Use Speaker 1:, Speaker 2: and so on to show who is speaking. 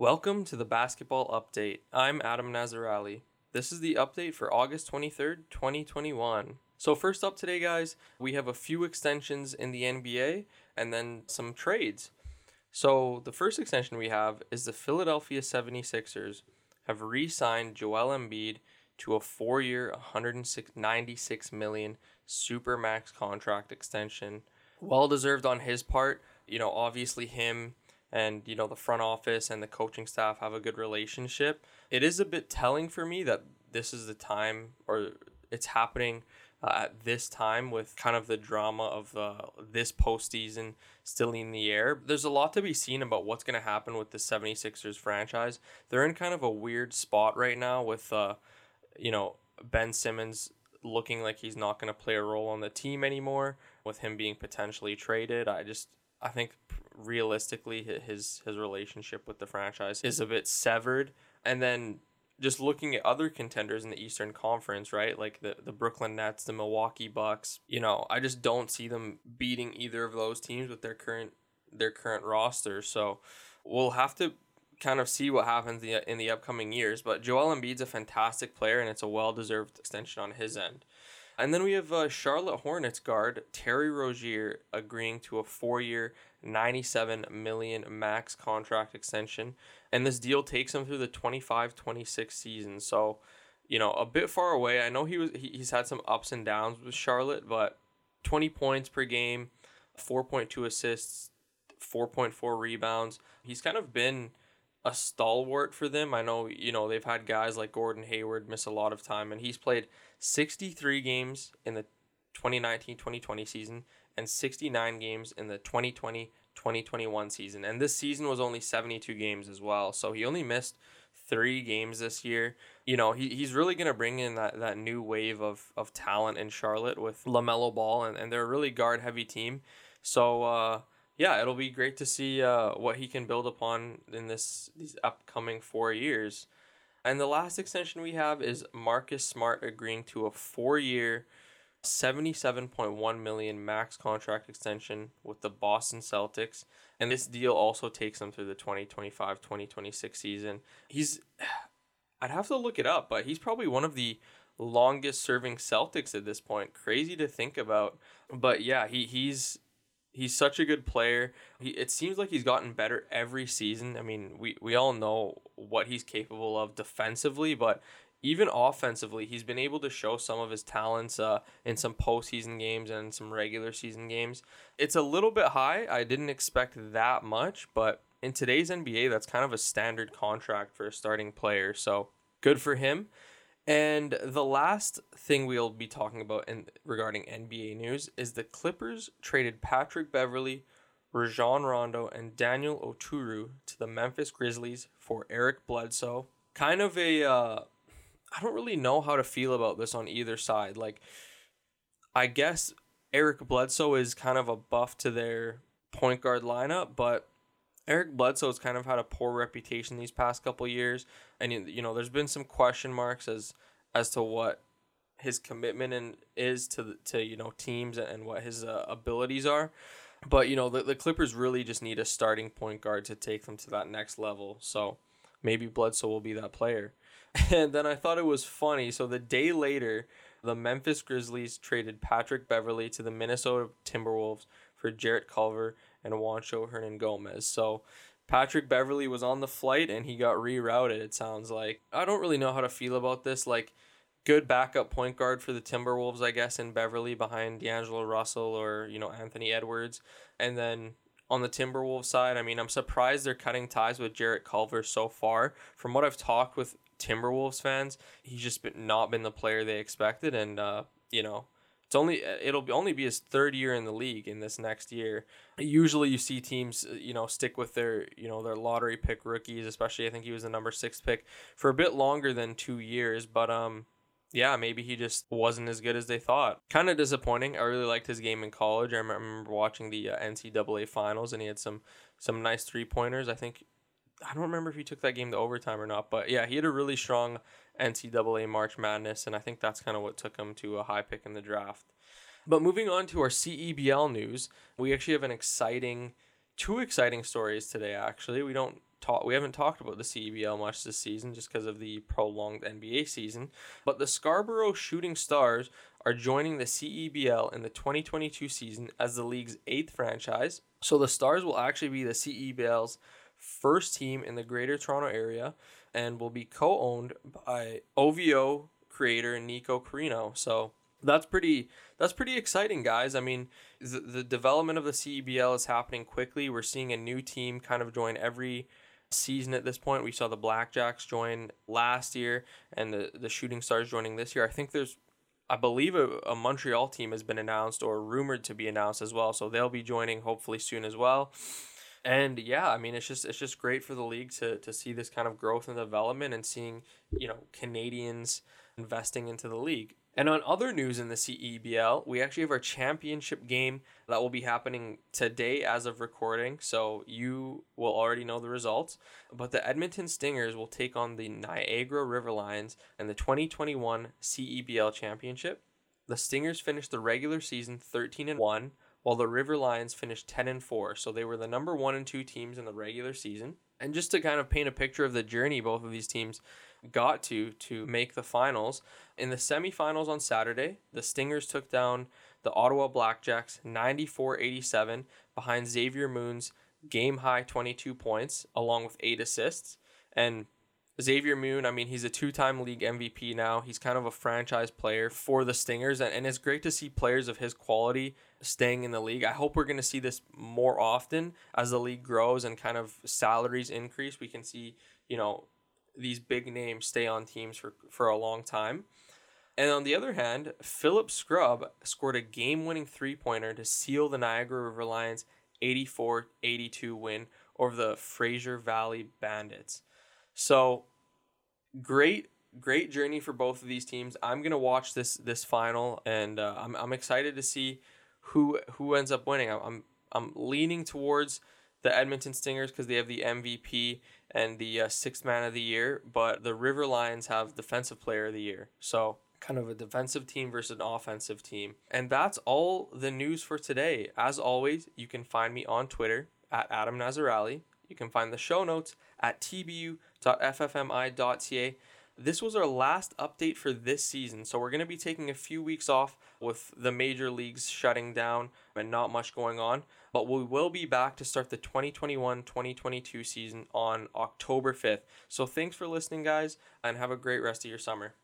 Speaker 1: Welcome to the basketball update. I'm Adam Nazarali. This is the update for August 23rd, 2021. So, first up today, guys, we have a few extensions in the NBA and then some trades. So, the first extension we have is the Philadelphia 76ers have re signed Joel Embiid to a four year, 196 million supermax contract extension. Well deserved on his part. You know, obviously, him and you know the front office and the coaching staff have a good relationship it is a bit telling for me that this is the time or it's happening uh, at this time with kind of the drama of uh, this postseason still in the air. There's a lot to be seen about what's going to happen with the 76ers franchise. They're in kind of a weird spot right now with, uh, you know, Ben Simmons looking like he's not going to play a role on the team anymore with him being potentially traded. I just, I think realistically his his relationship with the franchise is a bit severed and then just looking at other contenders in the Eastern Conference, right? Like the, the Brooklyn Nets, the Milwaukee Bucks, you know, I just don't see them beating either of those teams with their current their current roster. So we'll have to kind of see what happens in the, in the upcoming years. But Joel Embiid's a fantastic player, and it's a well deserved extension on his end. And then we have uh, Charlotte Hornets guard Terry Rozier agreeing to a four-year, 97 million max contract extension, and this deal takes him through the 25-26 season. So, you know, a bit far away. I know he was he, he's had some ups and downs with Charlotte, but 20 points per game, 4.2 assists, 4.4 rebounds. He's kind of been a stalwart for them. I know, you know, they've had guys like Gordon Hayward miss a lot of time, and he's played 63 games in the 2019 2020 season and 69 games in the 2020 2021 season. And this season was only 72 games as well. So he only missed three games this year. You know, he, he's really going to bring in that, that new wave of, of talent in Charlotte with LaMelo Ball, and, and they're a really guard heavy team. So, uh, yeah, it'll be great to see uh, what he can build upon in this these upcoming four years. And the last extension we have is Marcus Smart agreeing to a four-year, 77.1 million max contract extension with the Boston Celtics. And this deal also takes him through the 2025-2026 season. He's I'd have to look it up, but he's probably one of the longest serving Celtics at this point. Crazy to think about. But yeah, he he's he's such a good player. He it seems like he's gotten better every season. I mean, we we all know what he's capable of defensively, but even offensively, he's been able to show some of his talents uh, in some postseason games and some regular season games. It's a little bit high. I didn't expect that much, but in today's NBA, that's kind of a standard contract for a starting player. So good for him. And the last thing we'll be talking about in regarding NBA news is the Clippers traded Patrick Beverley, Rajon Rondo, and Daniel Oturu to the Memphis Grizzlies for Eric Bledsoe. Kind of a, uh, I don't really know how to feel about this on either side. Like, I guess Eric Bledsoe is kind of a buff to their point guard lineup, but Eric Bledsoe's kind of had a poor reputation these past couple years, and you know there's been some question marks as as to what his commitment and is to to you know teams and what his uh, abilities are. But you know the, the Clippers really just need a starting point guard to take them to that next level. So maybe Bledsoe will be that player. And then I thought it was funny. So the day later, the Memphis Grizzlies traded Patrick Beverley to the Minnesota Timberwolves for Jarrett Culver and Juancho Hernangomez. So Patrick Beverley was on the flight and he got rerouted, it sounds like. I don't really know how to feel about this. Like, good backup point guard for the Timberwolves, I guess, in Beverley behind D'Angelo Russell or, you know, Anthony Edwards. And then on the Timberwolves side, I mean, I'm surprised they're cutting ties with Jarrett Culver so far. From what I've talked with Timberwolves fans, he's just been, not been the player they expected. And, uh, you know, it's only it'll only be his third year in the league in this next year. Usually, you see teams uh, you know stick with their you know their lottery pick rookies, especially I think he was the number six pick for a bit longer than two years. But um, yeah, maybe he just wasn't as good as they thought. Kind of disappointing. I really liked his game in college. I remember watching the uh, NCAA finals, and he had some some nice three pointers. I think I don't remember if he took that game to overtime or not, but yeah, he had a really strong NCAA March Madness, and I think that's kind of what took him to a high pick in the draft. But moving on to our CEBL news, we actually have an exciting, two exciting stories today. Actually, we don't talk, we haven't talked about the CEBL much this season just because of the prolonged NBA season. But the Scarborough Shooting Stars are joining the CEBL in the 2022 season as the league's eighth franchise. So the Stars will actually be the CEBL's first team in the Greater Toronto Area and will be co-owned by OVO creator Niko Carino. So that's pretty that's pretty exciting guys. I mean the, the development of the cebl is happening quickly. We're seeing a new team kind of join every season at this point. We saw the blackjacks join last year and the, the shooting stars joining this year. I think there's i believe a, a montreal team has been announced or rumored to be announced as well. So they'll be joining hopefully soon as well and yeah i mean it's just it's just great for the league to, to see this kind of growth and development and seeing you know canadians investing into the league and on other news in the CEBL, we actually have our championship game that will be happening today as of recording. So you will already know the results. But the Edmonton Stingers will take on the Niagara River Lions in the 2021 CEBL championship. The Stingers finished the regular season 13 and 1, while the River Lions finished 10 and 4. So they were the number 1 and 2 teams in the regular season. And just to kind of paint a picture of the journey both of these teams got to to make the finals. In the semifinals on Saturday, the Stingers took down the Ottawa Blackjacks 94-87 behind Xavier Moon's game high 22 points along with 8 assists. And Xavier Moon, I mean, he's a two time league MVP now. He's kind of a franchise player for the Stingers, and, and it's great to see players of his quality staying in the league. I hope we're going to see this more often as the league grows and kind of salaries increase. We can see, you know, these big names stay on teams for, for a long time. And on the other hand, Philip Scrubb scored a game winning three pointer to seal the Niagara River Lions 84 82 win over the Fraser Valley Bandits. So great, great journey for both of these teams. I'm gonna watch this this final, and uh, I'm I'm excited to see who who ends up winning. I'm I'm leaning towards the Edmonton Stingers because they have the MVP and the uh, sixth man of the year, but the River Lions have defensive player of the year. So kind of a defensive team versus an offensive team. And that's all the news for today. As always, you can find me on Twitter at Adam Nazarali. You can find the show notes at tbu.ffmi.ca. This was our last update for this season, so we're going to be taking a few weeks off with the major leagues shutting down and not much going on. But we will be back to start the 2021 2022 season on October 5th. So thanks for listening, guys, and have a great rest of your summer.